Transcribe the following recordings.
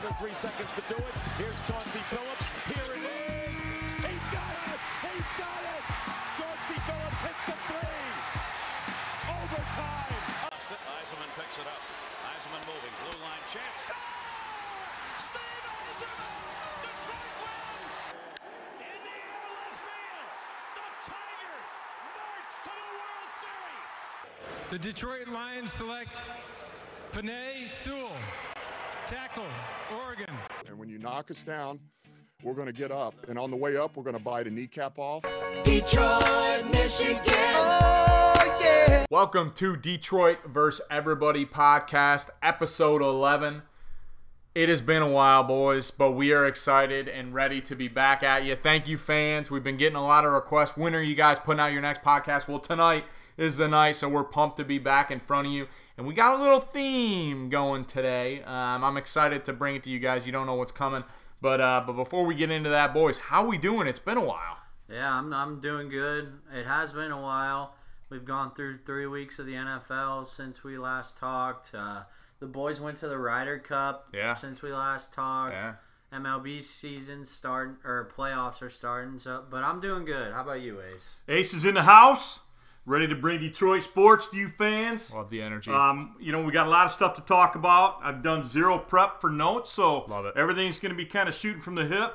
another three seconds to do it. Here's Chauncey Billups. Here it is. He's got it. He's got it. Chauncey Billups hits the three. Overtime. Yzerman picks it up. Yzerman moving. Blue line chance. Score! Steve Yzerman! Detroit wins! In the air left field. The Tigers march to the World Series. The Detroit Lions select Penei Sewell, tackle, Oregon. And when you knock us down, we're going to get up. And on the way up, we're going to bite a kneecap off. Detroit, Michigan. Oh, yeah. Welcome to Detroit vs. Everybody podcast, episode 11. It has been a while, boys, but we are excited and ready to be back at you. Thank you, fans. We've been getting a lot of requests. When are you guys putting out your next podcast? Well, tonight is the night, so we're pumped to be back in front of you. And we got a little theme going today. Um, I'm excited to bring it to you guys. You don't know what's coming. But uh, but before we get into that, boys, how we doing? It's been a while. Yeah, I'm, I'm doing good. It has been a while. We've gone through three weeks of the NFL since we last talked. Uh, the boys went to the Ryder Cup Yeah. since we last talked. Yeah. MLB season start or playoffs are starting. So, but I'm doing good. How about you, Ace? Ace is in the house, ready to bring Detroit sports to you fans. Love the energy. Um, you know, we got a lot of stuff to talk about. I've done zero prep for notes, so Love it. everything's going to be kind of shooting from the hip.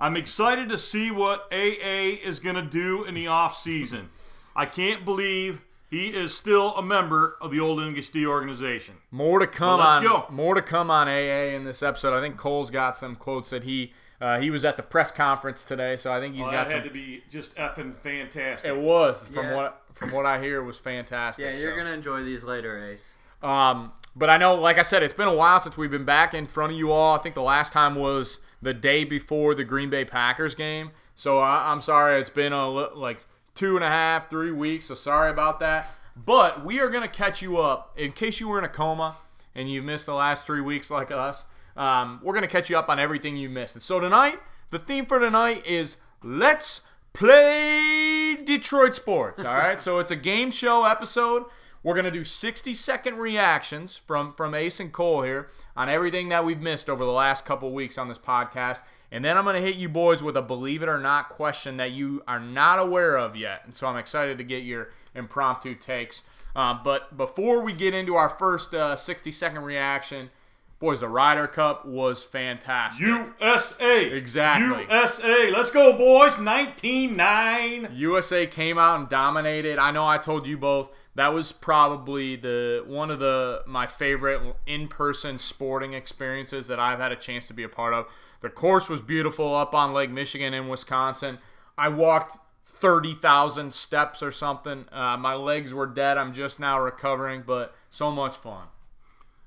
I'm excited to see what AA is going to do in the off season. I can't believe he is still a member of the Old English D organization. More to come Well, let's on go. more to come on AA in this episode. I think Cole's got some quotes that he uh, he was at the press conference today, so I think he's Well, got that some. had to be just effing fantastic. it was from Yeah. what from what I hear it was fantastic. Yeah, you're so. gonna enjoy these later, Ace. Um, but I know, like I said, it's been a while since we've been back in front of you all. I think the last time was the day before the Green Bay Packers game. So I, I'm sorry, it's been a li- like two and a half, three weeks. So sorry about that. But we are gonna catch you up in case you were in a coma and you missed the last three weeks like us. Um, we're gonna catch you up on everything you missed. And so tonight, the theme for tonight is let's play Detroit sports. All right, so it's a game show episode. We're gonna do 60 second reactions from from Ace and Cole here on everything that we've missed over the last couple weeks on this podcast, and then I'm gonna hit you boys with a believe it or not question that you are not aware of yet. And so I'm excited to get your impromptu takes. Uh, but before we get into our first uh, 60 second reaction, boys, the Ryder Cup was fantastic. USA. Exactly. USA. Let's go, boys. 19-9. USA came out and dominated. I know I told you both that was probably the one of the my favorite in-person sporting experiences that I've had a chance to be a part of. The course was beautiful up on Lake Michigan in Wisconsin. I walked 30,000 steps or something. Uh, my legs were dead. I'm just now recovering, but so much fun.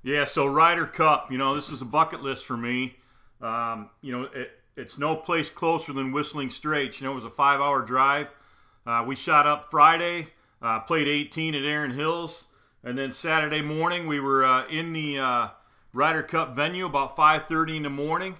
Yeah, so Ryder Cup, you know, this is a bucket list for me. Um, you know, it, it's no place closer than Whistling Straits. You know, it was a five hour drive. Uh, we shot up Friday, uh, played 18 at Erin Hills, and then Saturday morning we were uh, in the uh, Ryder Cup venue about 5:30 in the morning.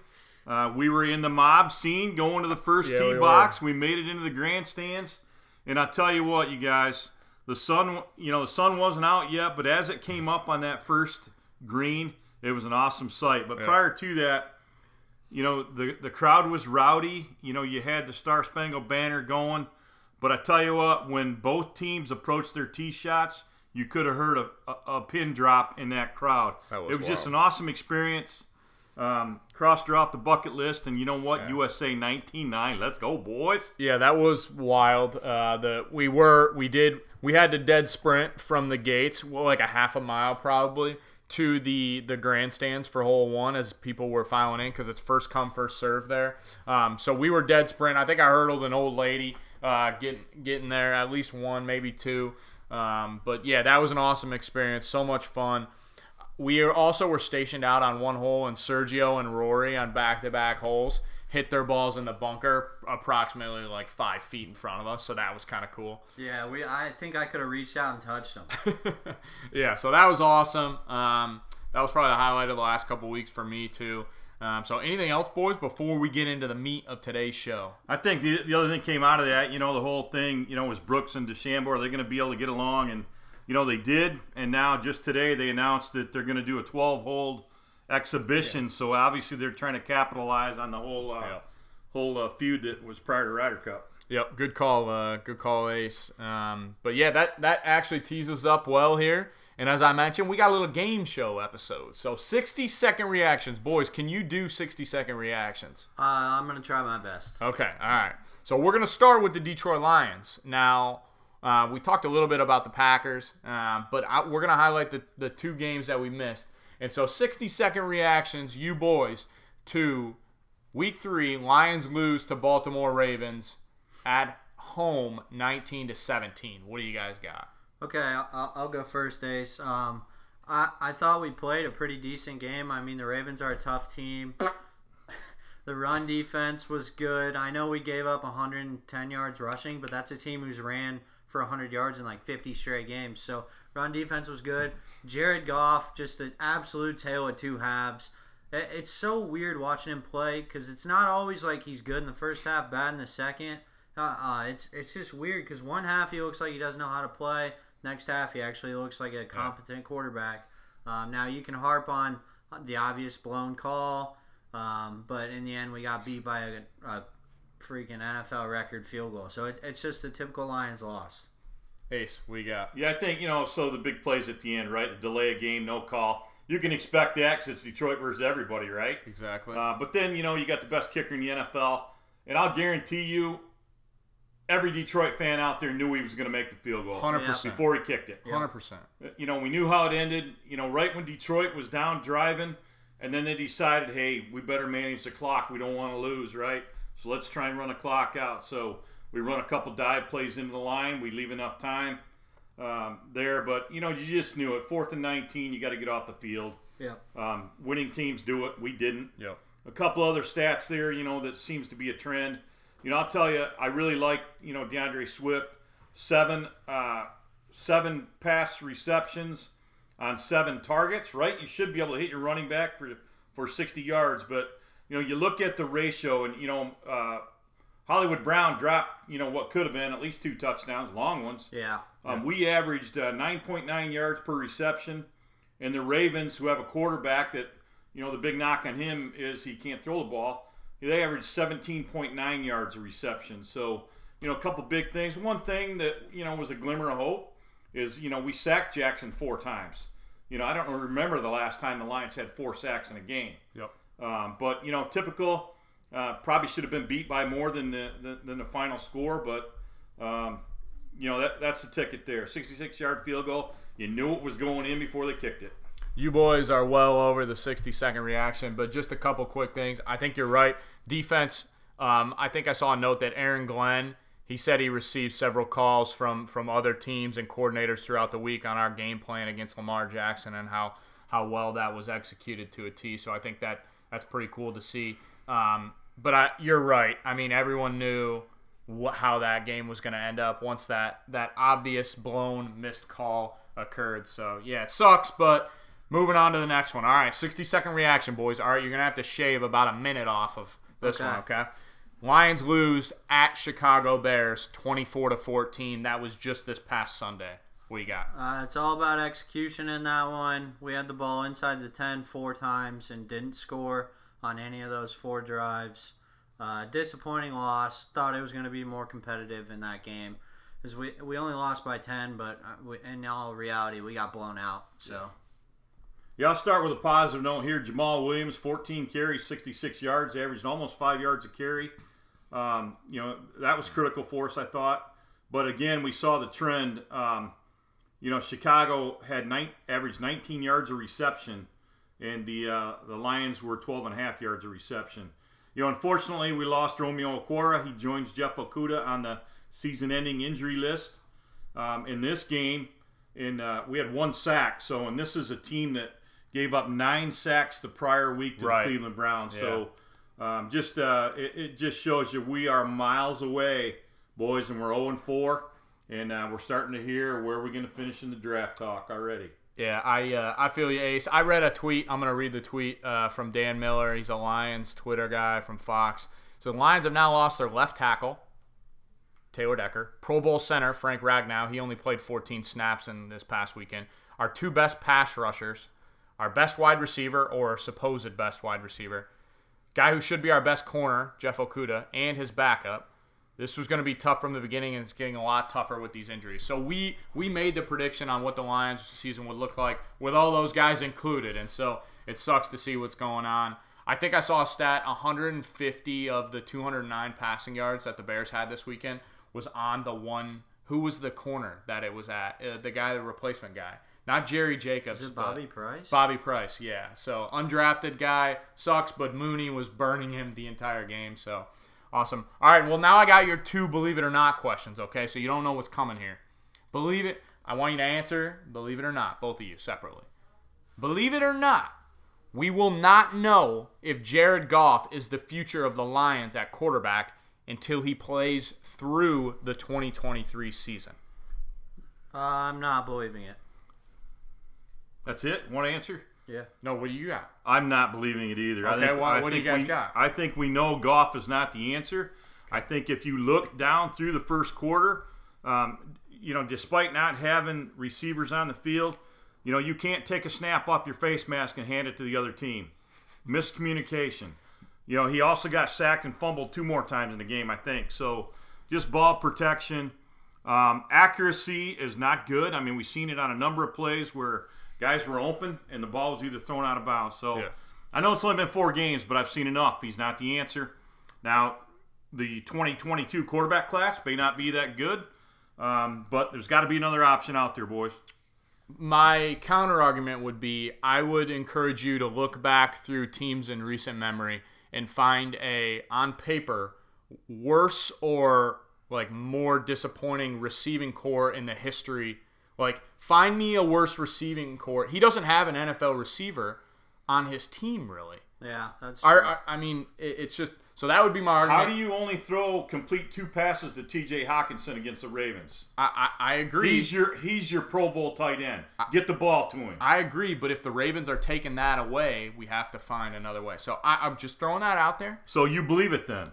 Uh, we were in the mob scene, going to the first Yeah, tee we were. box. We made it into the grandstands, and I tell you what, you guys, the sun, you know, the sun wasn't out yet, but as it came up on that first green, it was an awesome sight. But prior to that, you know, the the crowd was rowdy. You know, you had the Star Spangled Banner going. But I tell you what, when both teams approached their tee shots, you could have heard a, a, a pin drop in that crowd. That was it was just an awesome experience. Um, crossed her off the bucket list, and you know what? USA 19-9. Let's go, boys. Yeah, that was wild. Uh, the we were we did we had to dead sprint from the gates, well, like a half a mile probably, to the the grandstands for hole one as people were filing in because it's first come first serve there. Um, so we were dead sprint. I think I hurdled an old lady uh, getting getting there, at least one, maybe two. Um, but yeah, that was an awesome experience. So much fun. We also were stationed out on one hole, and Sergio and Rory on back-to-back holes hit their balls in the bunker approximately like five feet in front of us. So that was kind of cool. Yeah, we. I think I could have reached out and touched them. yeah, so that was awesome. Um, that was probably the highlight of the last couple weeks for me too. Um, so anything else, boys, before we get into the meat of today's show? I think the, the other thing came out of that, you know, the whole thing, you know, was Brooks and DeChambeau. Are they going to be able to get along? And, you know, they did. And now just today they announced that they're going to do a 12 hole exhibition. So obviously they're trying to capitalize on the whole uh, Yeah. whole uh, feud that was prior to Ryder Cup. Yep, good call, uh, good call, Ace. Um, but yeah, that that actually teases up well here. And as I mentioned, we got a little game show episode. So 60 second reactions, boys. Can you do 60 second reactions? Uh, I'm gonna try my best. Okay, all right. So we're gonna start with the Detroit Lions. Now, uh, we talked a little bit about the Packers, um, but I, we're gonna highlight the the two games that we missed. And so 60 second reactions, you boys, to Week three, Lions lose to Baltimore Ravens at home, 19 to 17. What do you guys got? Okay, I'll, I'll go first, Ace. Um, I, I thought we played a pretty decent game. I mean, the Ravens are a tough team. The run defense was good. I know we gave up 110 yards rushing, but that's a team who's ran for 100 yards in like 50 straight games. So run defense was good. Jared Goff, just an absolute tale of two halves. It's so weird watching him play because it's not always like he's good in the first half, bad in the second. Uh, uh, it's it's just weird because one half he looks like he doesn't know how to play. Next half he actually looks like a competent quarterback. Um, now you can harp on the obvious blown call, um, but in the end we got beat by a, a freaking NFL record field goal. So it, it's just the typical Lions loss. Ace, we got. Yeah, I think you know. So the big plays at the end, right? The delay of game, no call. You can expect that 'cause it's Detroit versus everybody, right? Exactly. Uh, but then you know you got the best kicker in the NFL, and I'll guarantee you, every Detroit fan out there knew he was going to make the field goal 100%. before he kicked it. 100%. You know, we knew how it ended. You know, right when Detroit was down driving, and then they decided, hey, we better manage the clock. We don't want to lose, right? So let's try and run a clock out. So we run a couple dive plays into the line. We leave enough time um, there, but you know, you just knew it. Fourth and 19, you got to get off the field. Yeah. Um, winning teams do it. We didn't. Yep. A couple other stats there, you know, that seems to be a trend. You know, I'll tell you, I really like, you know, D'Andre Swift. Seven, uh, seven pass receptions on seven targets. Right? You should be able to hit your running back for for 60 yards. But you know, you look at the ratio, and you know, uh, Hollywood Brown dropped, you know, what could have been at least two touchdowns, long ones. Yeah. Um, we averaged uh, 9.9 yards per reception, and the Ravens, who have a quarterback that, you know, the big knock on him is he can't throw the ball. They averaged 17.9 yards a reception. So, you know, a couple big things. One thing that you know was a glimmer of hope is you know we sacked Jackson four times. You know, I don't remember the last time the Lions had four sacks in a game. Yep. Um, but you know, typical. Uh, probably should have been beat by more than the, the than the final score, but um, you know that that's the ticket there. 66 yard field goal. You knew it was going in before they kicked it. You boys are well over the 60 second reaction, but just a couple quick things. I think you're right. Defense, um, I think I saw a note that Aaron Glenn, he said he received several calls from from other teams and coordinators throughout the week on our game plan against Lamar Jackson and how how well that was executed to a T. So I think that that's pretty cool to see. Um, but I, you're right. I mean, everyone knew what, how that game was going to end up once that that obvious blown missed call occurred. So yeah, it sucks, but moving on to the next one. All right, 60 second reaction, boys. All right, you're gonna have to shave about a minute off of this Okay. one. Okay. Lions lose at Chicago Bears, 24 to 14. That was just this past Sunday. We got. Uh, it's all about execution in that one. We had the ball inside the 10 four times and didn't score on any of those four drives. Uh, disappointing loss. Thought it was going to be more competitive in that game. Because we, we only lost by 10, but uh, we, in all reality, we got blown out. So, Yeah, I'll start with a positive note here. Jamaal Williams, 14 carries, 66 yards, averaged almost five yards a carry. Um, you know, that was critical for us, I thought. But again, we saw the trend. Um, you know, Chicago had nine, averaged 19 yards of reception, and the uh, the Lions were 12 and a half yards of reception. You know, unfortunately, we lost Romeo Okwara. He joins Jeff Okudah on the season-ending injury list um, in this game. And uh, we had one sack. So, and this is a team that gave up nine sacks the prior week to Right. the Cleveland Browns. So, um, just uh, it, it just shows you we are miles away, boys, and we're 0 and 4. And uh, we're starting to hear where we're going to finish in the draft talk already. Yeah, I uh, I feel you, Ace. I read a tweet. I'm gonna read the tweet uh, from Dan Miller. He's a Lions Twitter guy from Fox. So the Lions have now lost their left tackle, Taylor Decker, Pro Bowl center Frank Ragnow. He only played 14 snaps in this past weekend. Our two best pass rushers, our best wide receiver or supposed best wide receiver, guy who should be our best corner, Jeff Okudah, and his backup. This was going to be tough from the beginning, and it's getting a lot tougher with these injuries. So we we made the prediction on what the Lions season would look like with all those guys included, and so it sucks to see what's going on. I think I saw a stat: 150 of the 209 passing yards that the Bears had this weekend was on the one. Who was the corner that it was at? Uh, the guy, the replacement guy, not Jerry Jacobs. Is it Bobby Price? Bobby Price, yeah. So undrafted guy sucks, but Mooney was burning him the entire game. So awesome. All right, well now I got your two believe it or not questions. Okay, so you don't know what's coming here. Believe it. I want you to answer. Believe it or not, both of you separately. Believe it or not, we will not know if Jared Goff is the future of the Lions at quarterback until he plays through the 2023 season. Uh, I'm not believing it. That's it. One answer. Yeah. No, what do you got? I'm not believing it either. I Okay, think, well, I what do you guys we- got? I think we know Goff is not the answer. I think if you look down through the first quarter, um, you know, despite not having receivers on the field, you know, you can't take a snap off your face mask and hand it to the other team. Miscommunication. You know, he also got sacked and fumbled two more times in the game, I think. So just ball protection. Um, accuracy is not good. I mean, we've seen it on a number of plays where guys were open and the ball was either thrown out of bounds. So Yeah. I know it's only been four games, but I've seen enough. He's not the answer. Now, the 2022 quarterback class may not be that good, um, but there's got to be another option out there, boys. my counter argument would be I would encourage you to look back through teams in recent memory and find a on paper worse or like more disappointing receiving corps in the history. Like find me a worse receiving corps. He doesn't have an NFL receiver on his team really. Yeah, that's Our, true. our- I mean, it, it's just so that would be my argument. How do you only throw complete two passes to T.J. Hockenson against the Ravens? I, I, I agree. He's your he's your Pro Bowl tight end. Get the ball to him. I agree, but if the Ravens are taking that away, we have to find another way. So I, I'm just throwing that out there. So you believe it then?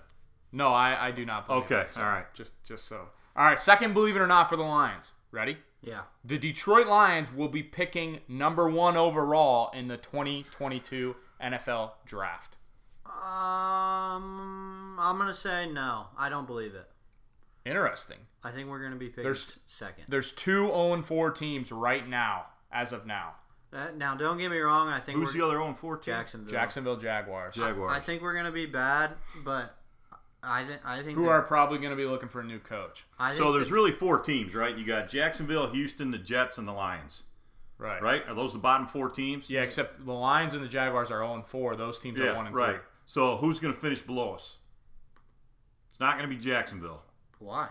No, I, I do not believe Okay, it. So all right. Just just so. All right, second believe it or not for the Lions. Ready? Yeah. The Detroit Lions will be picking number 1 overall in the 2022 NFL draft. Um, I'm gonna say no. I don't believe it. Interesting. I think we're gonna be picking There's- second. There's two 0 4 teams right now as of now. Uh, now, don't get me wrong. I think Who's we're the other 0 4 team? Jacksonville. Jacksonville Jaguars. Jaguars. I think we're gonna be bad, but I think I think Who are probably going to be looking for a new coach. I so there's that- really four teams, right? You got Jacksonville, Houston, the Jets, and the Lions. Right. Right? Are those the bottom four teams? Yeah, except the Lions and the Jaguars are 0 4. Those teams are 1 and 3. right. So who's going to finish below us? It's not going to be Jacksonville. why.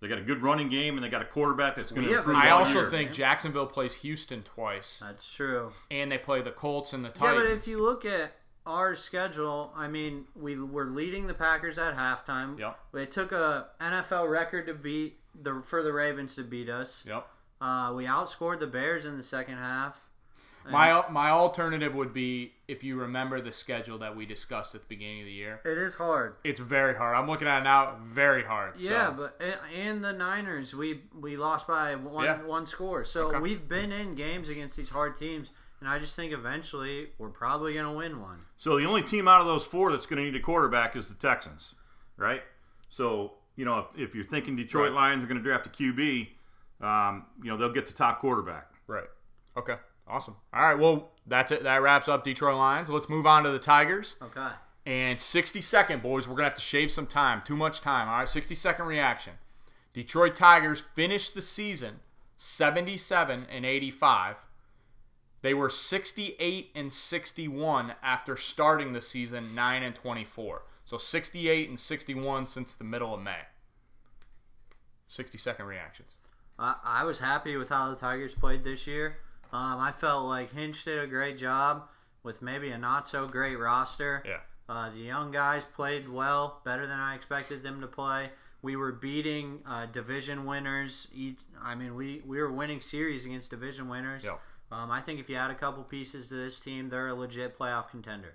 They got a good running game and they got a quarterback that's going to improve. I also year. think Jacksonville plays Houston twice, That's true. and they play the Colts and the Titans. Yeah, but if you look at our schedule, I mean, we were leading the Packers at halftime. Yep. It took a NFL record to beat the for the Ravens to beat us. Yep. Uh, we outscored the Bears in the second half. My my alternative would be if you remember the schedule that we discussed at the beginning of the year. It is hard. It's very hard. I'm looking at it now. Very hard. so- Yeah, but and the Niners, we we lost by one Yeah. one score. So Okay. we've been in games against these hard teams, and I just think eventually we're probably gonna win one. So the only team out of those four that's going to need a quarterback is the Texans, right? So you know if, if you're thinking Detroit Right. Lions are going to draft a QB, um, you know they'll get the top quarterback. Right. Okay. Awesome. All right. Well, that's it. That wraps up Detroit Lions. Let's move on to the Tigers. Okay. And 60 second, boys. We're going to have to shave some time. Too much time. All right. 60 second reaction. Detroit Tigers finished the season 77 and 85. They were 68 and 61 after starting the season 9 and 24. So 68 and 61 since the middle of May. 60 second reactions. I, I was happy with how the Tigers played this year. Um, I felt like Hinch did a great job with maybe a not so great roster. Yeah. Uh, the young guys played well, better than I expected them to play. We were beating uh, division winners. Each, I mean, we, we were winning series against division winners. Yep. Um, I think if you add a couple pieces to this team, they're a legit playoff contender.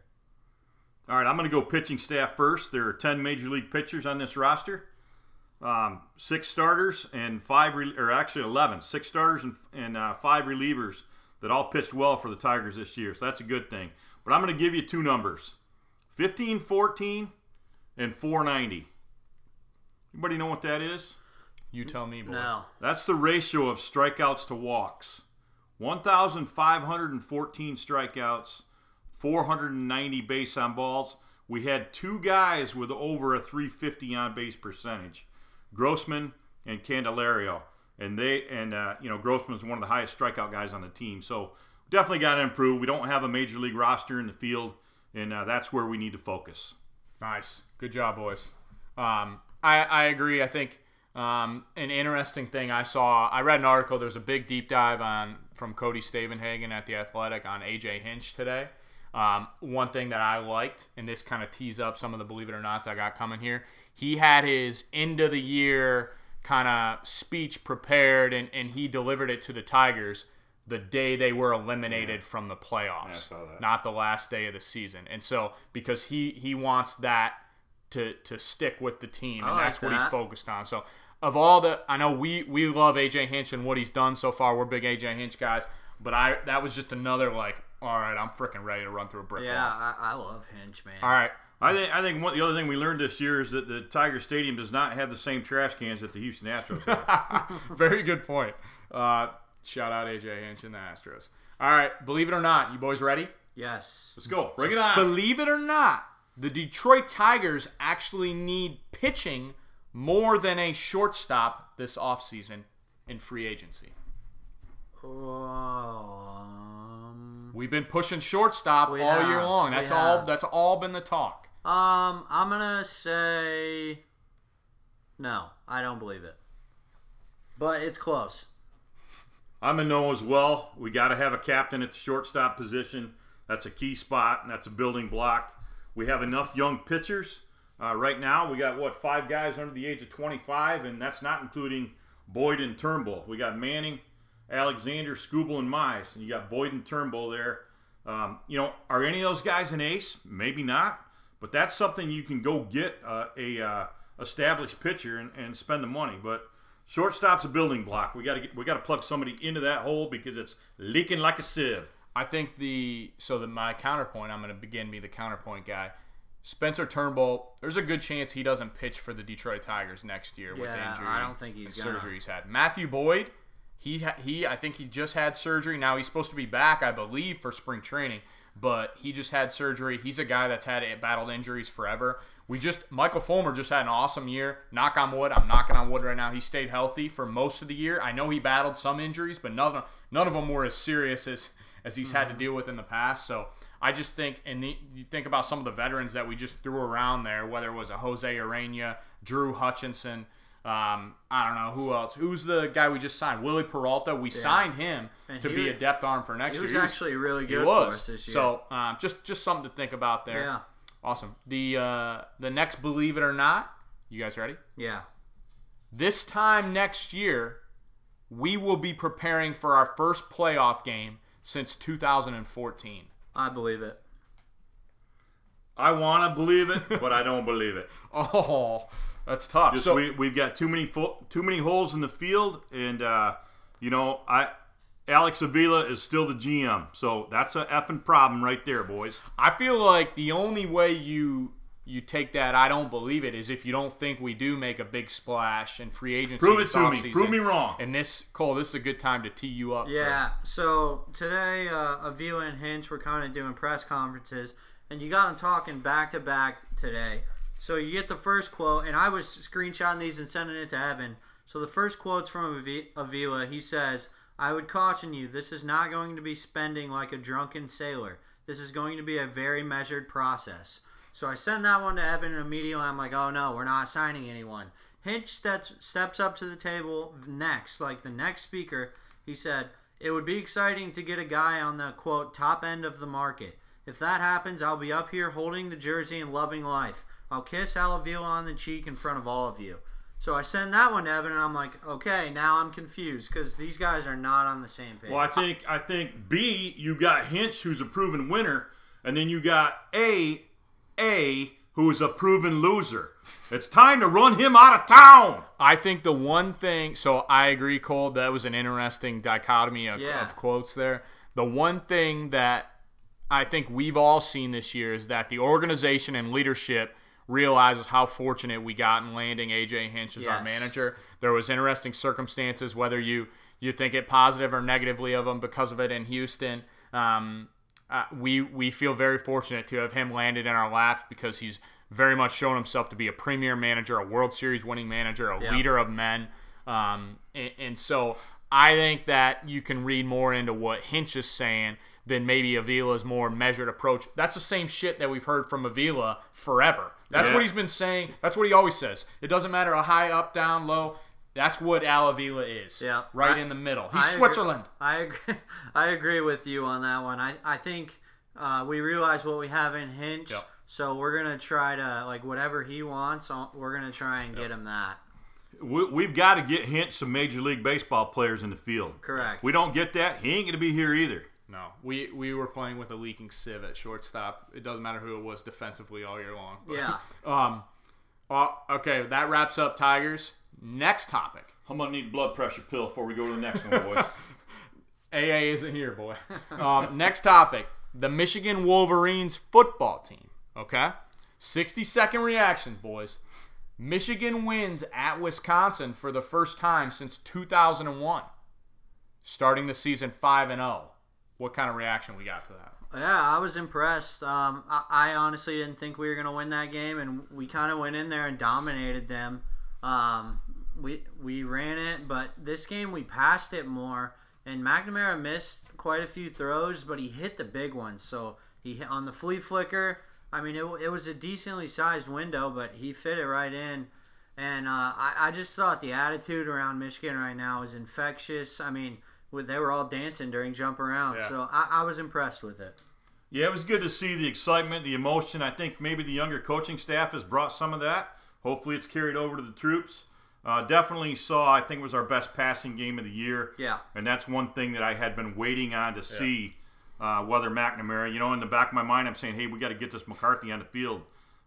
All right, I'm going to go pitching staff first. There are 10 major league pitchers on this roster, um, six starters and five, re- or actually 11, six starters and, and uh, five relievers that all pitched well for the Tigers this year, so that's a good thing. But I'm going to give you two numbers 15 14 and 490. Anybody know what that is? You tell me, boy. No. That's the ratio of strikeouts to walks 1,514 strikeouts, 490 base on balls. We had two guys with over a 350 on base percentage Grossman and Candelario. And they and uh, you know Grossman's one of the highest strikeout guys on the team, so definitely got to improve. We don't have a major league roster in the field, and uh, that's where we need to focus. Nice. Good job, boys. Um, I, I agree. I think um, an interesting thing I saw, I read an article. There's a big deep dive on from Cody Stavenhagen at The Athletic on AJ Hinch today. Um, one thing that I liked, and this kind of tees up some of the believe it or nots I got coming here, he had his end of the year kind of speech prepared, and, and he delivered it to the Tigers the day they were eliminated from the playoffs, saw that. not the last day of the season. And so because he he wants that to to stick with the team, and like that's what he's focused on. So of all the, I know we we love AJ Hinch and what he's done so far. We're big AJ Hinch guys, but I that was just another like, all right, I'm freaking ready to run through a brick Yeah, wall. I, I love Hinch, man. All right, I think I think one, the other thing we learned this year is that the Tiger Stadium does not have the same trash cans that the Houston Astros have. very good point. Uh, shout out AJ Hinch and the Astros. All right, believe it or not, you boys ready? Yes. Let's go, bring it on. Believe it or not, the Detroit Tigers actually need pitching more than a shortstop this offseason in free agency. Um, We've been pushing shortstop all have, year long. That's all that's all been the talk. um, I'm gonna say no. I don't believe it, but it's close. I'm a no as well. We got to have a captain at the shortstop position. That's a key spot, and that's a building block. We have enough young pitchers. Uh, right now, we got, what, five guys under the age of 25, and that's not including Boyd and Turnbull. We got Manning, Alexander, Skubal, and Mize. And you got Boyd and Turnbull there. Um, you know, are any of those guys an ace? Maybe not. But that's something you can go get uh, a uh, established pitcher and, and spend the money. But shortstop's a building block. We got to we got to plug somebody into that hole because it's leaking like a sieve. I think the so that my counterpoint, I'm going to begin be the counterpoint guy. Spencer Turnbull, there's a good chance he doesn't pitch for the Detroit Tigers next year with the Yeah, injury. I don't think he's gonna. surgery he's had. Matthew Boyd, he he I think he just had surgery. Now he's supposed to be back, I believe, for spring training, but he just had surgery. He's a guy that's had battled injuries forever. We just Michael Fulmer just had an awesome year. Knock on wood. I'm knocking on wood right now. He stayed healthy for most of the year. I know he battled some injuries, but none of none of them were as serious as as he's had to deal with in the past. So I just think, and the, you think about some of the veterans that we just threw around there, whether it was a Jose Urena, Drew Hutchison, um, I don't know who else. Who's the guy we just signed? Wily Peralta. We signed him And to be was- a depth arm for next year. He year. was actually really good. he was. for us this year. So um, just just something to think about there. Yeah. Awesome. The uh, the next, believe it or not, you guys ready? yeah, This time next year, we will be preparing for our first playoff game since 2014. I believe it. I want to believe it, but I don't believe it. Oh, that's tough. Just so we we've got too many fo- too many holes in the field, and uh, you know I. Alex Avila is still the GM, so that's a effing problem right there, boys. I feel like the only way you you take that I don't believe it is if you don't think we do make a big splash in free agency. Prove it this to me. offseason. Prove me wrong. And this Cole, this is a good time to tee you up. for- Yeah. So today, uh, Avila and Hinch were kind of doing press conferences, and you got them talking back to back today. So you get the first quote, and I was screenshotting these and sending it to Evan. So the first quote's from Avila. He says, "I would caution you. This is not going to be spending like a drunken sailor. This is going to be a very measured process." So I send that one to Evan, immediately I'm like, "Oh no, we're not signing anyone." Hinch steps steps up to the table next, like the next speaker. He said, "It would be exciting to get a guy on the quote top end of the market. If that happens, I'll be up here holding the jersey and loving life. I'll kiss Al Avila on the cheek in front of all of you." So I send that one to Evan, and I'm like, "Okay, now I'm confused because these guys are not on the same page." Well, I think I think B, you got Hinch, who's a proven winner, and then you got A, A, who is a proven loser. It's time to run him out of town. I think the one thing, so I agree, Cole. That was an interesting dichotomy of, Yeah. of quotes there. the one thing that I think we've all seen this year is that the organization and leadership realizes how fortunate we got in landing AJ Hinch as our manager. There was interesting circumstances, whether you you think it positive or negatively of him because of it in Houston. Um, uh, we we feel very fortunate to have him landed in our laps because he's very much shown himself to be a premier manager, a World Series winning manager, a Yeah. leader of men. Um, and, and so I think that you can read more into what Hinch is saying than maybe Avila's more measured approach. That's the same shit that we've heard from Avila forever. That's Yeah. what he's been saying. That's what he always says. It doesn't matter a high, up, down, low. That's what Al Avila is. Yeah. Right I- in the middle. He's I agree- Switzerland. I agree. I agree with you on that one. I I think uh, we realize what we have in Hinch, Yep. so we're gonna try to like whatever he wants. uh, We're gonna try and get him that. We, we've got to get Hinch some Major League Baseball players in the field. Correct. We don't get that, he ain't going to be here either. No, we we were playing with a leaking sieve at shortstop. It doesn't matter who it was defensively all year long. But, Yeah. Um. uh, okay, that wraps up Tigers. Next topic. I'm going to need a blood pressure pill before we go to the next one, boys. AA isn't here, boy. Um, next topic: the Michigan Wolverines football team. Okay, sixty second reaction, boys. Michigan wins at Wisconsin for the first time since 2001, starting the season five and zero. What kind of reaction we got to that? Yeah, I was impressed. Um, I, I honestly didn't think we were gonna win that game, and we kind of went in there and dominated them. Um, we we ran it, but this game we passed it more. And McNamara missed quite a few throws, but he hit the big ones. So he hit on the flea flicker. I mean, it, it was a decently sized window, but he fit it right in. And uh, I, I just thought the attitude around Michigan right now is infectious. I mean, with- they were all dancing during jump around, Yeah. so I, I was impressed with it. Yeah, it was good to see the excitement, the emotion. I think maybe the younger coaching staff has brought some of that. Hopefully, it's carried over to the troops. Uh, definitely saw, I think it was our best passing game of the year. Yeah. And that's one thing that I had been waiting on to see uh, whether McNamara, you know, in the back of my mind, I'm saying, hey, we got to get this McCarthy on the field.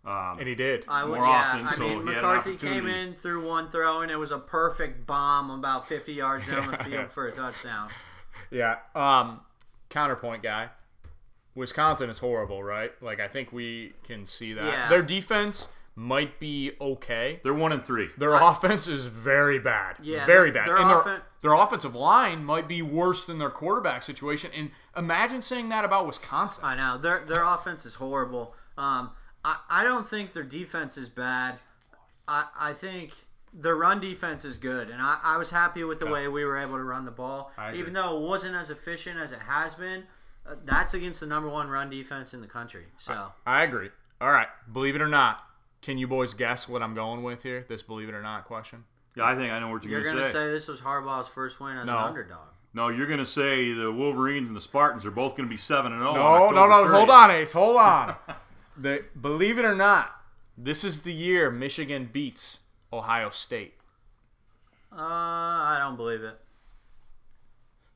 Um, And he did. I would, more yeah. often, I so mean, he had an McCarthy came in through one throw, and it was a perfect bomb about 50 yards down the field for a touchdown. Yeah. Um, counterpoint guy. Wisconsin is horrible, right? Like I think we can see that. Yeah. Their defense might be okay. they're one and three. Their offense is very bad. Yeah, very bad. their and their, offen- their offensive line might be worse than their quarterback situation. And imagine saying that about Wisconsin. I know their their offense is horrible. Um, I I don't think their defense is bad. I I think their run defense is good, and I, I was happy with the way we were able to run the ball, even though it wasn't as efficient as it has been. Uh, that's against the number one run defense in the country. So I agree. All right. Believe it or not, can you boys guess what I'm going with here? This believe it or not question. Yeah, I think I know what you're, gonna say. you're going gonna say this was Harbaugh's first win as No. an underdog. No, you're going to say the Wolverines and the Spartans are both going to be 7 and 0. No, no, no. Hold on, Ace. Hold on. the, believe it or not, this is the year Michigan beats Ohio State. Uh, I don't believe it.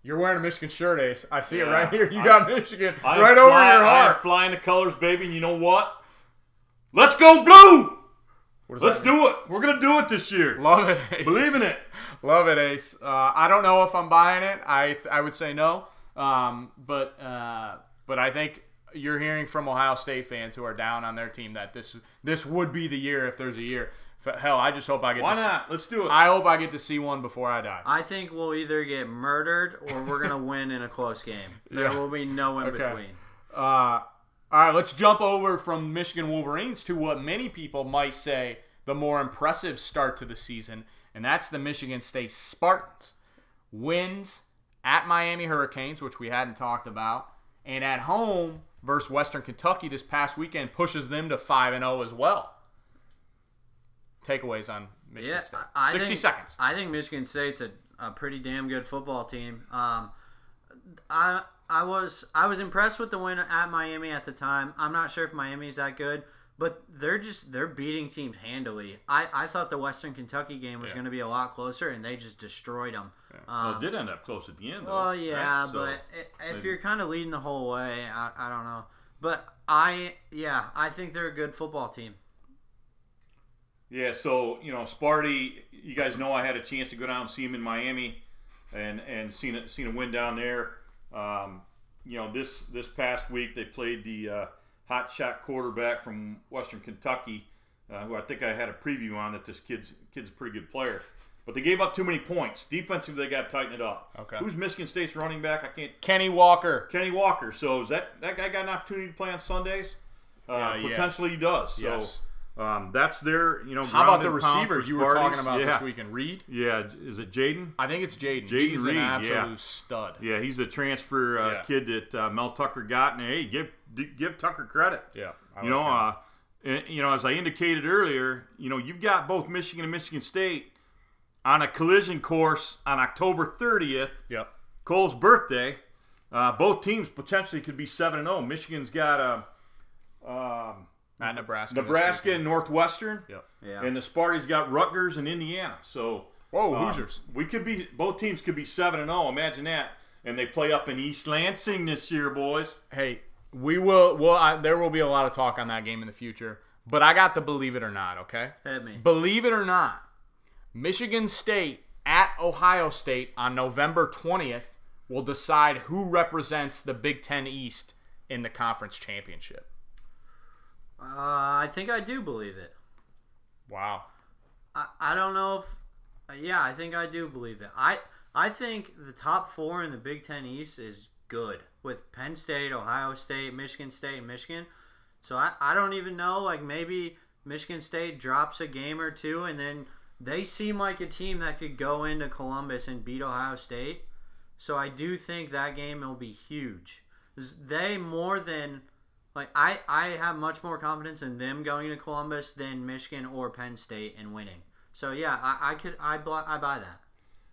You're wearing a Michigan shirt, Ace. I see it right here. You I- got Michigan I right over flying- your I am heart. flying the colors, baby, and you know what? Let's go blue! What Let's do it. We're going to do it this year. Love it, Ace. Believe in it. Love it, Ace. Uh, I don't know if I'm buying it. I I would say no. Um, but uh, but I think you're hearing from Ohio State fans who are down on their team that this this would be the year if there's a year. Hell, I just hope I get. Why to not? Let's do See, it. I hope I get to see one before I die. I think we'll either get murdered or we're gonna win in a close game. There Yeah. will be no in Okay. between. Uh, all right, let's jump over from Michigan Wolverines to what many people might say the more impressive start to the season, and that's the Michigan State Spartans. Wins at Miami Hurricanes, which we hadn't talked about, and at home versus Western Kentucky this past weekend pushes them to 5 and 0 as well. Takeaways on Michigan Yeah, State. I I 60 think, seconds. I think Michigan State's a, a pretty damn good football team. Um, I I was I was impressed with the win at Miami at the time. I'm not sure if Miami's that good, but they're just they're beating teams handily. I, I thought the Western Kentucky game was Yeah. going to be a lot closer, and they just destroyed them. well, Um, it did end up close at the end, though. Well, yeah, right? So, but if you're kind of leading the whole way, I, I don't know. But I, yeah, I think they're a good football team. Yeah, so you know, Sparty, you guys know I had a chance to go down and see him in Miami, and and seen a, seen a win down there. Um, you know, this this past week they played the uh, hot shot quarterback from Western Kentucky, uh, who I think I had a preview on that this kid's kid's a pretty good player. But they gave up too many points. Defensively, they got to tighten it up. Okay. Who's Michigan State's running back? I can't. Kenny Walker. Kenny Walker. So is that that guy got an opportunity to play on Sundays? Uh, Uh, yeah. Potentially he does. So Yes. Um, that's their you know. How about the receiver you were talking about yeah. this weekend? Reed? Yeah, is it Jayden? I think it's Jayden. Jayden He's Reed, an yeah. stud. Yeah, he's a transfer uh, Yeah. kid that uh, Mel Tucker got, and hey, give give Tucker credit. Yeah, I you know, uh, and, you know, as I indicated earlier, you know, you've got both Michigan and Michigan State on a collision course on October 30th, Yep. Cole's birthday. Uh, both teams potentially could be seven and zero. Michigan's got a um, At Nebraska. Nebraska and Northwestern, Yep. Yeah. and the Sparty's got Rutgers and Indiana. So Whoa, um, Hoosiers. we could be both teams could be seven and zero. Imagine that, and they play up in East Lansing this year, boys. Hey, we will. Well, I, there will be a lot of talk on that game in the future. But I got to believe it or not. Okay. Hit me. Believe it or not, Michigan State at Ohio State on November 20th will decide who represents the Big Ten East in the conference championship. Uh, I think I do believe it. Wow. I, I don't know if yeah, I think I do believe it. I I think the top four in the Big Ten East is good with Penn State, Ohio State, Michigan State, and Michigan. So I, I don't even know. Like maybe Michigan State drops a game or two, and then they seem like a team that could go into Columbus and beat Ohio State. So I do think that game will be huge. They more than like I I have much more confidence in them going to Columbus than Michigan or Penn State and winning. So yeah, I, I could I bl- I buy that.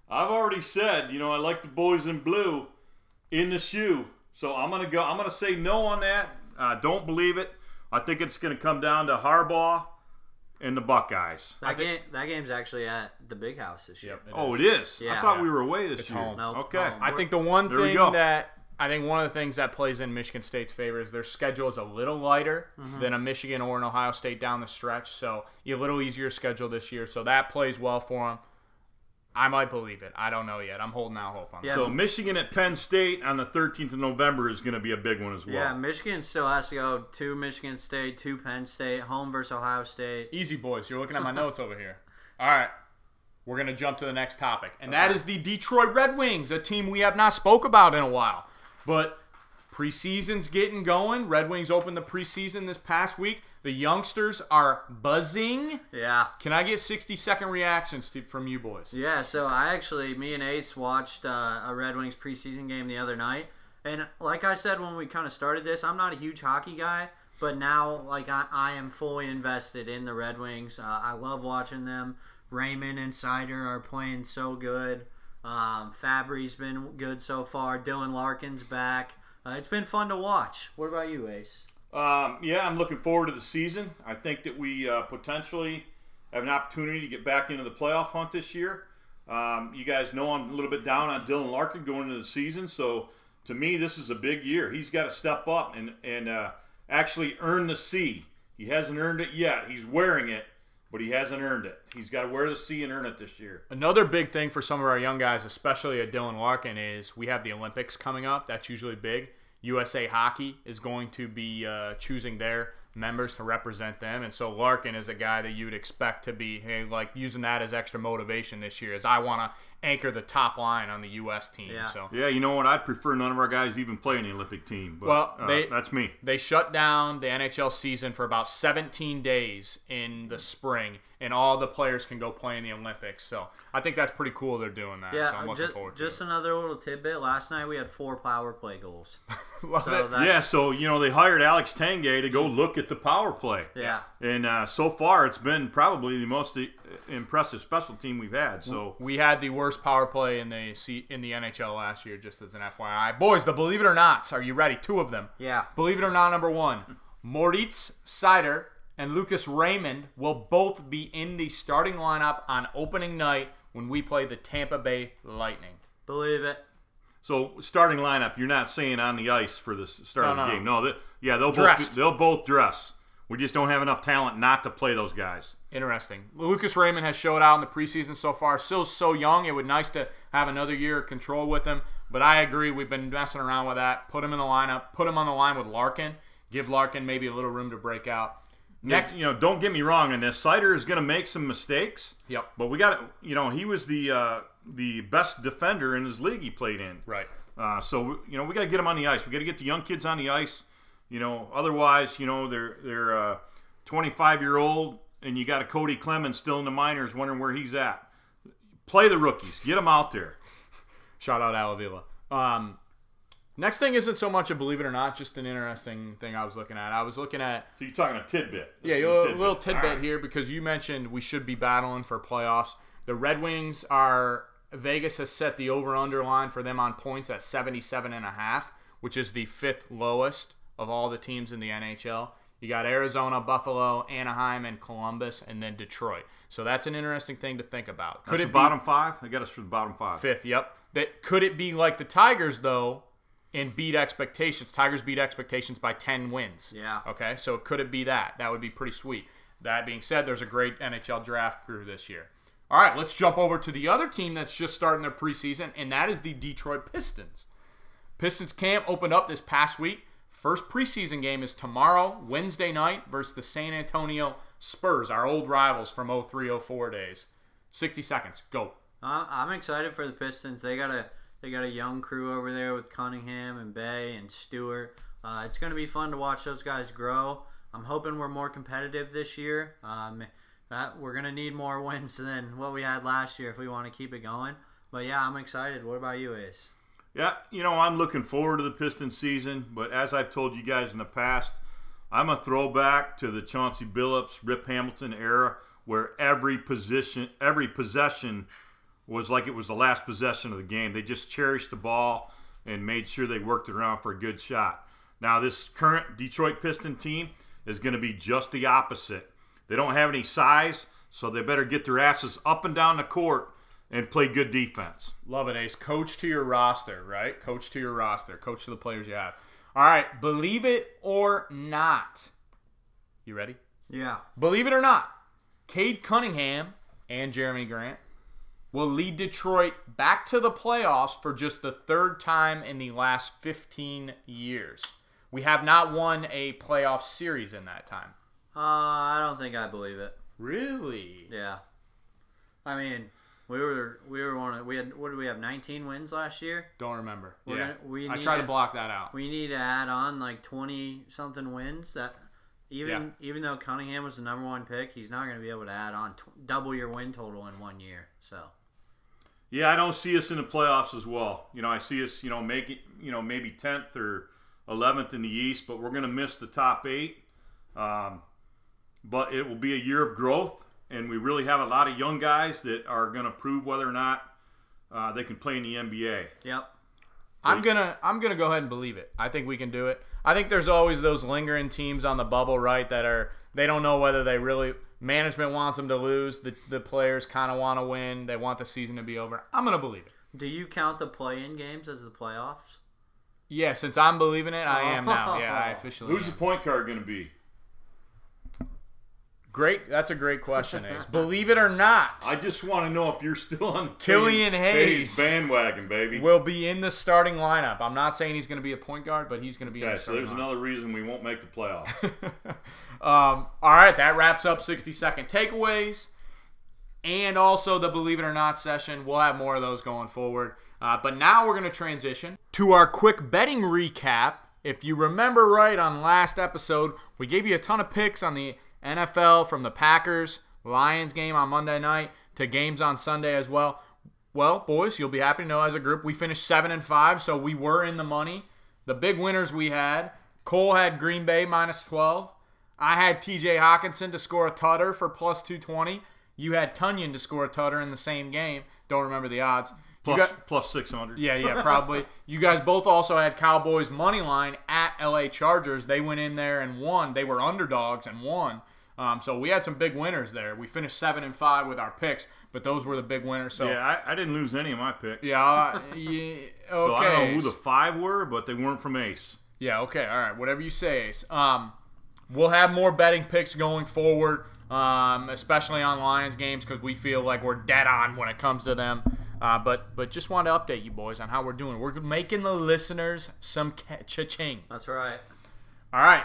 I've already said, you know, I like the boys in blue in the shoe. So I'm gonna go. I'm gonna say no on that. Uh, don't believe it. I think it's gonna come down to Harbaugh and the Buckeyes. That game that game's actually at the Big House this year. Oh, it is. Yeah. I thought we were away this It's year. home. No, Okay. no. I think the one There thing that I think one of the things that plays in Michigan State's favor is their schedule is a little lighter Mm-hmm. than a Michigan or an Ohio State down the stretch, so you a little easier schedule this year. So that plays well for them. I might believe it. I don't know yet. I'm holding out hope on Yeah. So Michigan at Penn State on the 13th of November is going to be a big one as well. Yeah, Michigan still has to go to Michigan State, to Penn State, home versus Ohio State. Easy, boys. You're looking at my notes over here. All right. We're going to jump to the next topic. And that is the Detroit Red Wings, a team we have not spoke about in a while. But preseason's getting going. Red Wings opened the preseason this past week. The youngsters are buzzing. Yeah. Can I get 60 second reactions to, from you boys? Yeah, so I actually, me and Ace watched uh, a Red Wings preseason game the other night, and like I said when we kind of started this, I'm not a huge hockey guy, but now like I, I am fully invested in the Red Wings. Uh, I love watching them. Raymond and Seider are playing so good. Um, Fabbri's been good so far. Dylan Larkin's back. Uh, it's been fun to watch. What about you, Ace? Um, yeah, I'm looking forward to the season. I think that we uh, potentially have an opportunity to get back into the playoff hunt this year. Um, you guys know I'm a little bit down on Dylan Larkin going into the season, so to me, this is a big year. He's got to step up and and uh, actually earn the C. He hasn't earned it yet. He's wearing it, but he hasn't earned it. He's got to wear the C and earn it this year. Another big thing for some of our young guys, especially at Dylan Larkin, is we have the Olympics coming up. That's usually big. USA Hockey is going to be uh, choosing their members to represent them, and so Larkin is a guy that you would expect to be hey, like using that as extra motivation this year. is I want to anchor the top line on the U.S. team. Yeah. So Yeah, you know what? I'd prefer none of our guys even play in the Olympic team. But, Well, uh, they- that's me. they shut down the NHL season for about 17 days in the spring, and all the players can go play in the Olympics. So I think that's pretty cool. They're doing that. Yeah, so I'm looking just, forward to just it. another little tidbit. Last night we had four power play goals. Love So it. Yeah, so you know they hired Alex Tanguay to go look at the power play. yeah. And uh, so far, it's been probably the most uh, impressive special team we've had. So We had the worst power play in the C- in the NHL last year, just as an FYI. Boys, the believe it or not, are you ready? Two of them. Yeah. Believe it or not, number one, Moritz Seider and Lucas Raymond will both be in the starting lineup on opening night when we play the Tampa Bay Lightning. Believe it. So starting lineup, you're not saying on the ice for the start No, of the no, game. No, they, yeah, they'll Dressed. both they'll both dress. We just don't have enough talent not to play those guys. Interesting. Lucas Raymond has showed out in the preseason so far. Still so young. It would nice to have another year of control with him. But I agree. We've been messing around with that. Put him in the lineup. Put him on the line with Larkin. Give Larkin maybe a little room to break out. Next, you know, don't get me wrong on this. Seider is going to make some mistakes. Yep. But we got to, you know, he was the uh, the best defender in his league he played in. Right. Uh, so you know, we got to get him on the ice. We got to get the young kids on the ice. You know, otherwise, you know, they're they're uh, 25 year old, and you got a Cody Clemens still in the minors, wondering where he's at. Play the rookies. Get them out there. Shout out Al Avila. Um, next thing isn't so much a believe it or not, just an interesting thing I was looking at. I was looking at So you're talking a tidbit. This yeah, a little, little tidbit right. here because you mentioned we should be battling for playoffs. The Red Wings are Vegas has set the over under line for them on points at 77 and a half, which is the fifth lowest of all the teams in the NHL. You got Arizona, Buffalo, Anaheim, and Columbus, and then Detroit. So that's an interesting thing to think about. Could That's it the be bottom five? I got us for the bottom five. fifth? Yep. That could it be like the Tigers though, and beat expectations? Tigers beat expectations by ten wins. Yeah. Okay, so could it be that? That would be pretty sweet. That being said, there's a great NHL draft crew this year. All right, let's jump over to the other team that's just starting their preseason, and that is the Detroit Pistons. Pistons camp opened up this past week. First preseason game is tomorrow, Wednesday night, versus the San Antonio Spurs, our old rivals from 0304 days. 60 seconds, go. I- I'm excited for the Pistons. They got a they got a young crew over there with Cunningham and Bey and Stewart. Uh, it's going to be fun to watch those guys grow. I'm hoping we're more competitive this year. Um, that we're going to need more wins than what we had last year if we want to keep it going. But yeah, I'm excited. What about you, Ace? Yeah, you know, I'm looking forward to the Pistons season, but as I've told you guys in the past, I'm a throwback to the Chauncey Billups, Rip Hamilton era where every position, every possession was like it was the last possession of the game. They just cherished the ball and made sure they worked it around for a good shot. Now, this current Detroit Piston team is going to be just the opposite. They don't have any size, so they better get their asses up and down the court and play good defense. Love it, Ace. Coach to your roster, right? Coach to your roster. Coach to the players you have. All right, believe it or not. You ready? Yeah. Believe it or not, Cade Cunningham and Jerami Grant will lead Detroit back to the playoffs for just the third time in the last 15 years. We have not won a playoff series in that time. Uh, I don't think I believe it. Really? Yeah. I mean, we were we were one of we had what did we have 19 wins last year? Don't remember. We're yeah. gonna- we I try to to- block that out. We need to add on like 20 something wins that even even though Cunningham was the number one pick, he's not going to be able to add on tw- double your win total in one year. So Yeah, I don't see us in the playoffs as well. You know, I see us, you know, make it, you know, maybe tenth or eleventh in the East, but we're going to miss the top eight. Um, but it will be a year of growth, and we really have a lot of young guys that are going to prove whether or not uh, they can play in the NBA. yep. I'm gonna I'm gonna go ahead and believe it. I think we can do it. I think there's always those lingering teams on the bubble, right? That are they don't know whether they really management wants them to lose. The the players kind of want to win. They want the season to be over. I'm gonna believe it. Do you count the play-in games as the playoffs? Yeah, since I'm believing it, I am now. Yeah, I officially. Who's am. the point guard going to be? Great. That's a great question, Ace. believe it or not, I just want to know if you're still on Killian Hayes. bandwagon, baby. will be in the starting lineup. I'm not saying he's gonna be a point guard, but he's gonna be in okay, the so there's lineup. another reason we won't make the playoffs. Um, all right, that wraps up 60 second takeaways and also the believe it or not session. We'll have more of those going forward. Uh, but now we're going to transition to our quick betting recap. If you remember right on last episode, we gave you a ton of picks on the NFL from the Packers Lions game on Monday night to games on Sunday as well. Well, boys, you'll be happy to know as a group we finished 7 and 5, so we were in the money. The big winners we had, Cole had Green Bay minus 12. I had TJ Hockenson to score a tutter for plus 220. You had Tonyan to score a tutter in the same game. Don't remember the odds. Plus, got- plus 600. yeah, yeah, probably. you guys both also had Cowboys money line at LA Chargers. They went in there and won. They were underdogs and won. Um, so we had some big winners there. We finished seven and five with our picks, but those were the big winners. So Yeah, I, I didn't lose any of my picks. yeah, uh, yeah, okay. So I don't know who the five were, but they weren't from Ace. Yeah, okay, all right, whatever you say, Ace. Um, we'll have more betting picks going forward, um, especially on Lions games because we feel like we're dead on when it comes to them. Uh, but but just want to update you boys on how we're doing. We're making the listeners some ca- cha-ching. That's right. All right.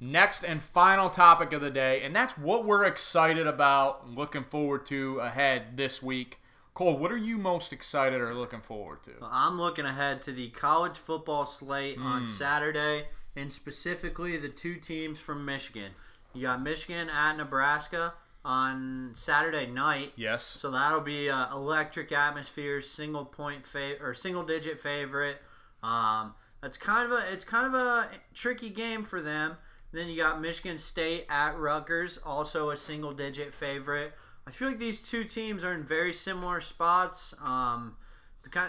Next and final topic of the day, and that's what we're excited about, looking forward to ahead this week. Cole, what are you most excited or looking forward to? I'm looking ahead to the college football slate on Saturday, and specifically the two teams from Michigan. You got Michigan at Nebraska on Saturday night. Yes. So that'll be uh, electric atmosphere, single point fav- or single digit favorite. Um, that's kind of a it's kind of a tricky game for them. Then you got Michigan State at Rutgers, also a single digit favorite. I feel like these two teams are in very similar spots. Um,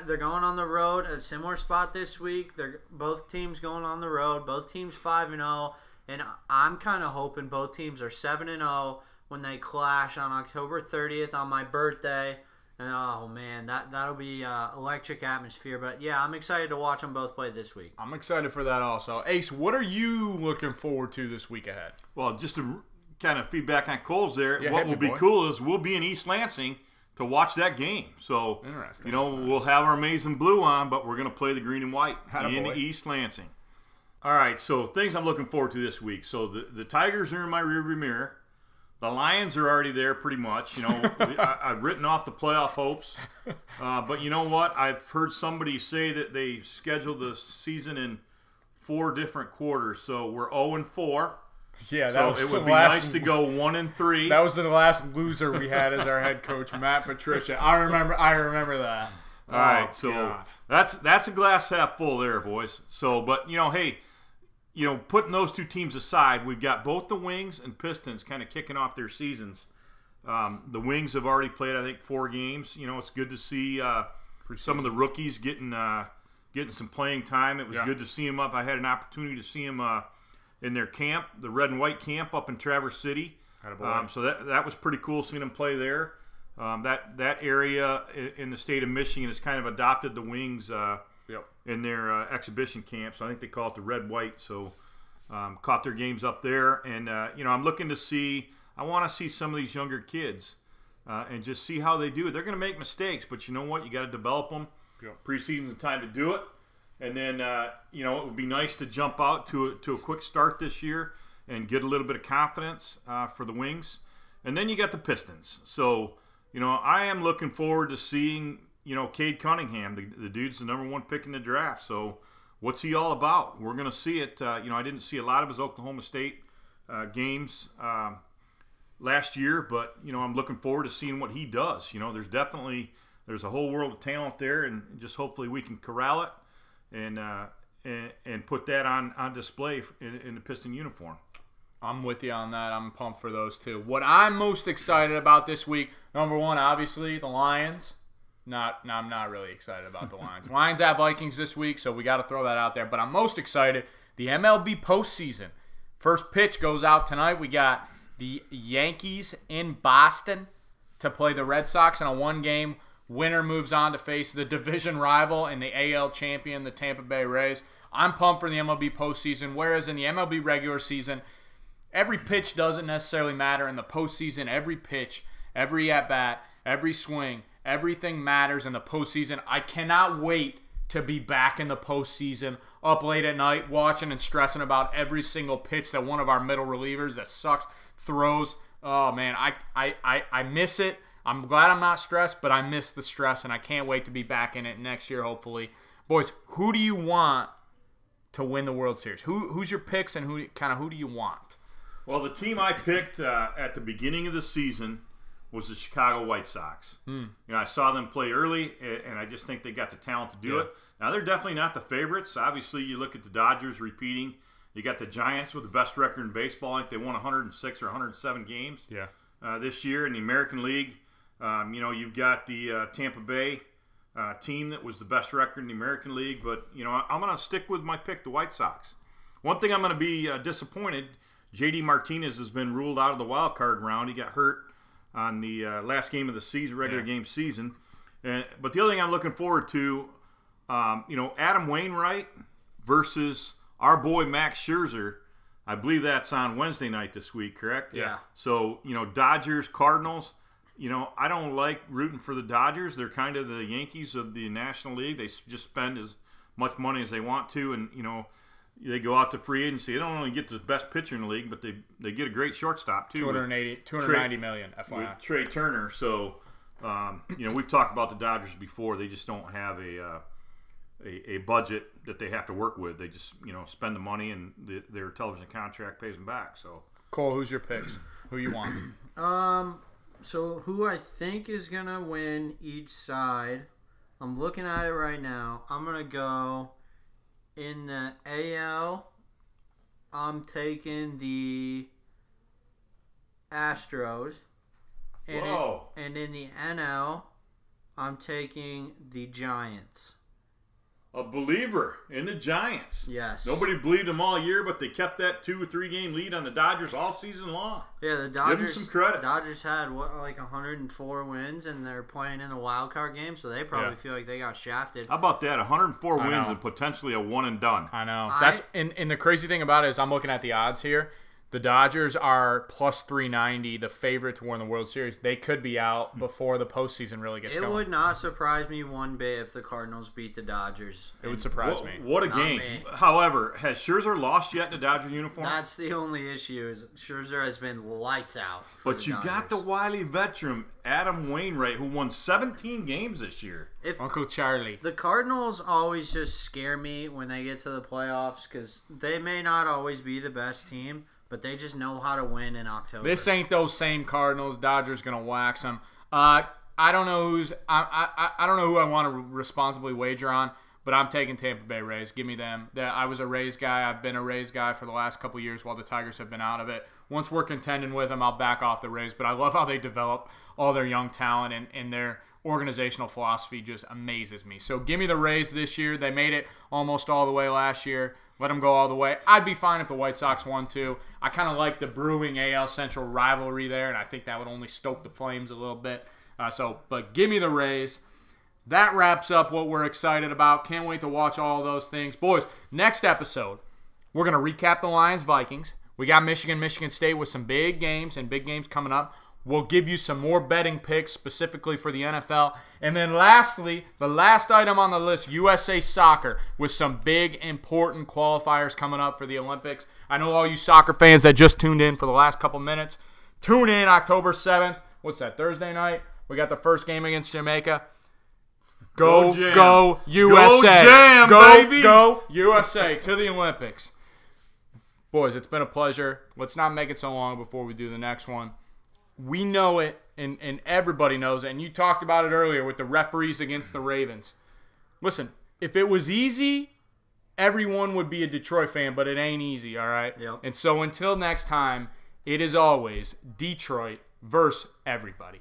they're, going on the road, a similar spot this week. They're both teams going on the road. Both teams five and zero, and I'm kind of hoping both teams are seven and zero when they clash on October 30th on my birthday. And, oh man, that that'll be uh, electric atmosphere. But yeah, I'm excited to watch them both play this week. I'm excited for that also. Ace, what are you looking forward to this week ahead? Well, just to kind of feedback on Cole's there, Yeah, what will me, be boy. cool is we'll be in East Lansing to watch that game. So, Interesting. you know, we'll have our amazing blue on, but we're going to play the green and white Atta in boy. East Lansing. All right, so things I'm looking forward to this week. So the, the Tigers are in my rearview mirror. The Lions are already there pretty much. You know, I, I've written off the playoff hopes. Uh, but you know what? I've heard somebody say that they scheduled the season in four different quarters. So we're 0 and 4. Yeah, So it would be nice to go 1 and 3. That was the last loser we had as our head coach, Matt Patricia. I remember. I remember that. All right, Oh, so God. that's that's a glass half full there, boys. So, but you know, hey, you know, putting those two teams aside, we've got both the Wings and Pistons kind of kicking off their seasons. Um, the Wings have already played, I think, four games. You know, it's good to see uh, some of the rookies getting uh, getting some playing time. It was Yeah. good to see them up. I had an opportunity to see them uh, in their camp, the red and white camp up in Traverse City. Um, so that that was pretty cool seeing them play there. Um, that that area in the state of Michigan has kind of adopted the Wings uh. In their uh, exhibition camp. So I think they call it the red white. So um, caught their games up there, and uh, you know I'm looking to see. I want to see some of these younger kids uh, and just see how they do. They're going to make mistakes, but you know what? You got to develop them. Yep. Preseason's the time to do it. And then uh, you know it would be nice to jump out to a, to a quick start this year and get a little bit of confidence uh, for the Wings. And then you got the Pistons. So you know I am looking forward to seeing you know Cade Cunningham. The, the dude's the number one pick in the draft. So what's he all about? We're going to see it. Uh, you know I didn't see a lot of his Oklahoma State uh, games. Um, last year, but you know I'm looking forward to seeing what he does. You know, there's definitely there's a whole world of talent there, and just hopefully we can corral it and uh, and, and put that on on display in, in the Piston uniform. I'm with you on that. I'm pumped for those two. What I'm most excited about this week, number one, obviously the Lions. Not, no, I'm not really excited about the Lions. Lions at Vikings this week, so we got to throw that out there. But I'm most excited the MLB postseason. First pitch goes out tonight. We got the Yankees in Boston to play the Red Sox in a one-game. Winner moves on to face the division rival and the AL champion, the Tampa Bay Rays. I'm pumped for the MLB postseason. Whereas in the MLB regular season, every pitch doesn't necessarily matter in the postseason. Every pitch, every at bat, every swing, everything matters in the postseason. I cannot wait to be back in the postseason, up late at night, watching and stressing about every single pitch that one of our middle relievers that sucks throws. Oh man, I I, I, I miss it. I'm glad I'm not stressed, but I miss the stress, and I can't wait to be back in it next year, hopefully. Boys, who do you want to win the World Series? Who who's your picks, and who kind of who do you want? Well, the team I picked uh, at the beginning of the season was the Chicago White Sox. You know, I saw them play early, and I just think they got the talent to do Yeah. it. Now they're definitely not the favorites. Obviously, you look at the Dodgers repeating. You got the Giants with the best record in baseball. I think they won 106 or 107 games. Yeah. uh, this year in the American League. Um, you know, you've got the uh, Tampa Bay uh, team that was the best record in the American League, but you know, I'm going to stick with my pick, the White Sox. One thing I'm going to be uh, disappointed: JD Martinez has been ruled out of the wild card round. He got hurt on the uh, last game of the season, regular Yeah. game season. And, but the other thing I'm looking forward to, um, you know, Adam Wainwright versus our boy Max Scherzer. I believe that's on Wednesday night this week, correct? Yeah. So, you know, Dodgers, Cardinals. you know, I don't like rooting for the Dodgers. They're kind of the Yankees of the National League. They just spend as much money as they want to, and you know, they go out to free agency. They don't only get the best pitcher in the league, but they they get a great shortstop too. with- 280, 290 million, FYI. with Trea Turner. So, um, you know, we've talked about the Dodgers before. They just don't have a, uh, a a budget that they have to work with. They just you know spend the money and the, their television contract pays them back. So, Cole, who's your picks? Who you want? Um, so who I think is gonna win each side? I'm looking at it right now. I'm gonna go in the AL. I'm taking the Astros. And in- Whoa. and in the NL, I'm taking the Giants. A believer in the Giants. Yes. Nobody believed them all year, but they kept that two or three game lead on the Dodgers all season long. Yeah, the 'em Dodgers. Give them some credit. Dodgers had what like 104 wins, and they're playing in the wild card game, so they probably Yeah. feel like they got shafted. How about that? 104 I wins know. and potentially a one and done. I know. I- That's and, and the crazy thing about it is I'm looking at the odds here. The Dodgers are plus 390, the favorite to win the World Series. They could be out before the postseason really gets It going. would not surprise me one bit if the Cardinals beat the Dodgers. it would surprise What, me. what a Not game! me. However, has Scherzer lost yet in a Dodger uniform? That's the only issue. Is Scherzer has been lights out. for But the you got the Dodgers. wily veteran Adam Wainwright, who won 17 games this year. If Uncle Charlie. the Cardinals always just scare me when they get to the playoffs because they may not always be the best team, but they just know how to win in October. This ain't those same Cardinals. Dodgers gonna wax them. Uh, I don't know who's. I, I I don't know who I want to responsibly wager on, but I'm taking Tampa Bay Rays. Give me them. That I was a Rays guy. I've been a Rays guy for the last couple years while the Tigers have been out of it. Once we're contending with them, I'll back off the Rays. But I love how they develop all their young talent and, and their organizational philosophy just amazes me. So give me the Rays this year. They made it almost all the way last year. Let them go all the way. I'd be fine if the White Sox won too. I kind of like the brewing AL Central rivalry there, and I think that would only stoke the flames a little bit. Uh, so, but give me the Rays. That wraps up what we're excited about. Can't wait to watch all those things. Boys, next episode, we're to recap the Lions Vikings. We got Michigan, Michigan State with some big games and big games coming up. We'll give you some more betting picks specifically for the NFL. And then lastly, the last item on the list, USA Soccer with some big important qualifiers coming up for the Olympics. I know all you soccer fans that just tuned in for the last couple minutes. Tune in October 7th. What's that, Thursday night? We got the first game against Jamaica. Go, Go go. USA. Go Jam, go, baby. Go USA to the Olympics. Boys, it's been a pleasure. Let's not make it so long before we do the next one. We know it, and, and everybody knows it. And you talked about it earlier with the referees against the Ravens. Listen, if it was easy, everyone would be a Detroit fan, but it ain't easy, all right? Yep. And so until next time, it is always Detroit versus everybody.